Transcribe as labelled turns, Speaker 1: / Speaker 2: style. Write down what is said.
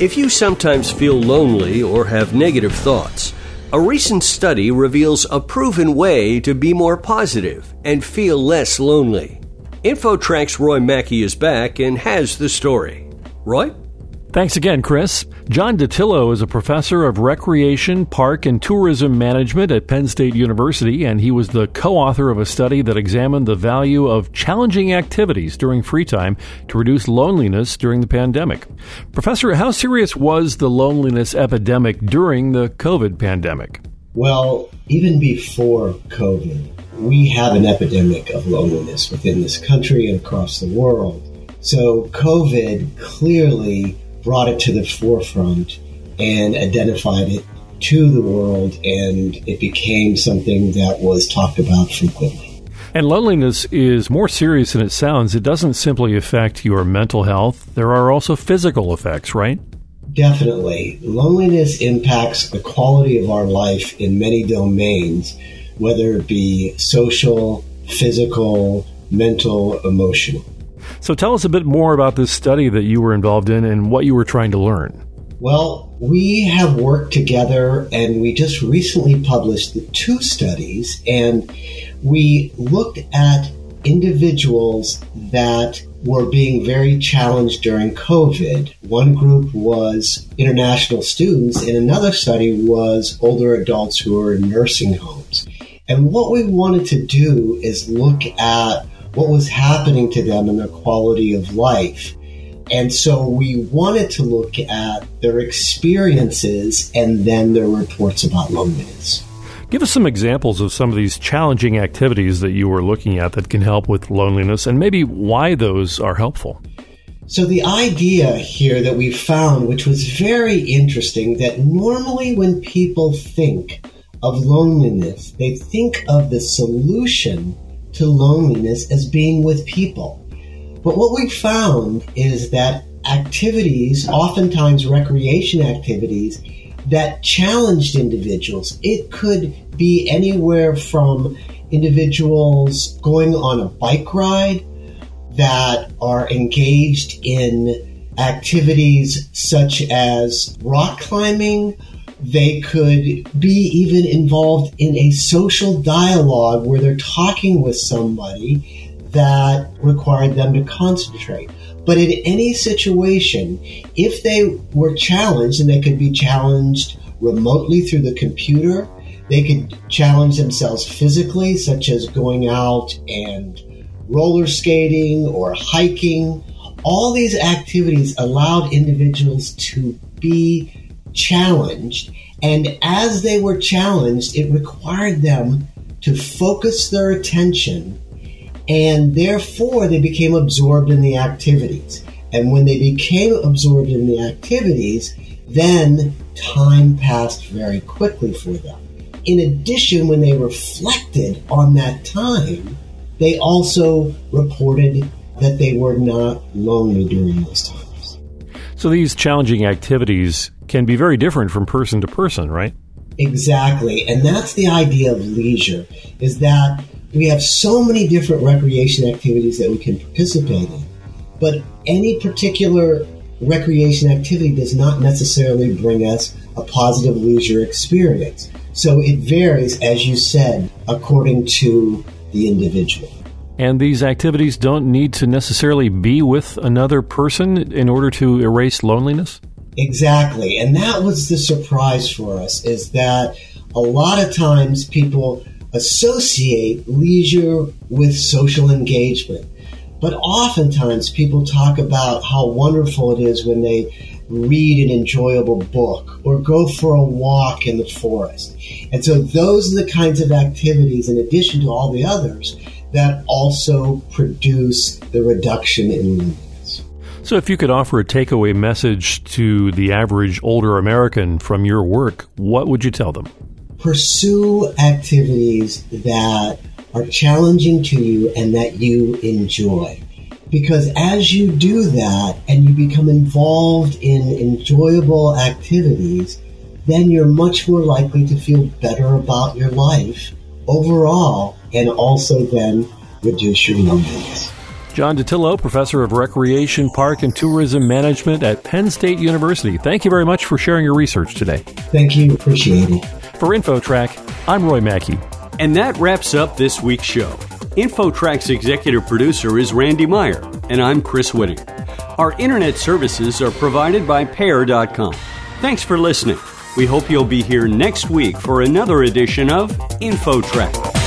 Speaker 1: If you sometimes feel lonely or have negative thoughts, a recent study reveals a proven way to be more positive and feel less lonely. InfoTrack's Roy Mackey is back and has the story. Roy?
Speaker 2: Thanks again, Chris. John Dattilo is a professor of recreation, park, and tourism management at Penn State University, and he was the co author of a study that examined the value of challenging activities during free time to reduce loneliness during the pandemic. Professor, how serious was the loneliness epidemic during the COVID pandemic?
Speaker 3: Well, even before COVID, we have an epidemic of loneliness within this country and across the world. So, COVID clearly brought it to the forefront and identified it to the world, and it became something that was talked about frequently.
Speaker 2: And loneliness is more serious than it sounds. It doesn't simply affect your mental health, there are also physical effects, right?
Speaker 3: Definitely. Loneliness impacts the quality of our life in many domains, whether it be social, physical, mental, emotional.
Speaker 2: So tell us a bit more about this study that you were involved in and what you were trying to learn.
Speaker 3: Well, we have worked together and we just recently published the two studies and we looked at individuals that were being very challenged during COVID. One group was international students, and another study was older adults who were in nursing homes. And what we wanted to do is look at what was happening to them and their quality of life. And so we wanted to look at their experiences and then their reports about loneliness.
Speaker 2: Give us some examples of some of these challenging activities that you were looking at that can help with loneliness and maybe why those are helpful.
Speaker 3: So, the idea here that we found, which was very interesting, that normally when people think of loneliness, they think of the solution to loneliness as being with people. But what we found is that activities, oftentimes recreation activities, that challenged individuals, it could be anywhere from individuals going on a bike ride that are engaged in activities such as rock climbing they could be even involved in a social dialogue where they're talking with somebody that required them to concentrate. But in any situation, if they were challenged, and they could be challenged remotely through the computer, they could challenge themselves physically, such as going out and roller skating or hiking. All these activities allowed individuals to be challenged. And as they were challenged, it required them to focus their attention, and therefore they became absorbed in the activities. And when they became absorbed in the activities, then time passed very quickly for them. In addition, when they reflected on that time, they also reported that they were not lonely during those times.
Speaker 2: So these challenging activities can be very different from person to person, right?
Speaker 3: Exactly. And that's the idea of leisure is that we have so many different recreation activities that we can participate in. But any particular recreation activity does not necessarily bring us a positive leisure experience. So it varies, as you said, according to the individual.
Speaker 2: And these activities don't need to necessarily be with another person in order to erase loneliness?
Speaker 3: Exactly. And that was the surprise for us is that a lot of times people associate leisure with social engagement. But oftentimes people talk about how wonderful it is when they read an enjoyable book or go for a walk in the forest. And so those are the kinds of activities, in addition to all the others, that also produce the reduction in loneliness.
Speaker 2: So, if you could offer a takeaway message to the average older American from your work, what would you tell them?
Speaker 3: Pursue activities that are challenging to you and that you enjoy. Because as you do that and you become involved in enjoyable activities, then you're much more likely to feel better about your life overall and also then reduce your loneliness.
Speaker 2: John Dattilo, Professor of Recreation, Park, and Tourism Management at Penn State University. Thank you very much for sharing your research today.
Speaker 3: Thank you. Appreciate it.
Speaker 2: For InfoTrack, I'm Roy Mackey.
Speaker 1: And that wraps up this week's show. InfoTrack's executive producer is Randy Meyer, and I'm Chris Whitting. Our internet services are provided by Pair.com. Thanks for listening. We hope you'll be here next week for another edition of InfoTrack.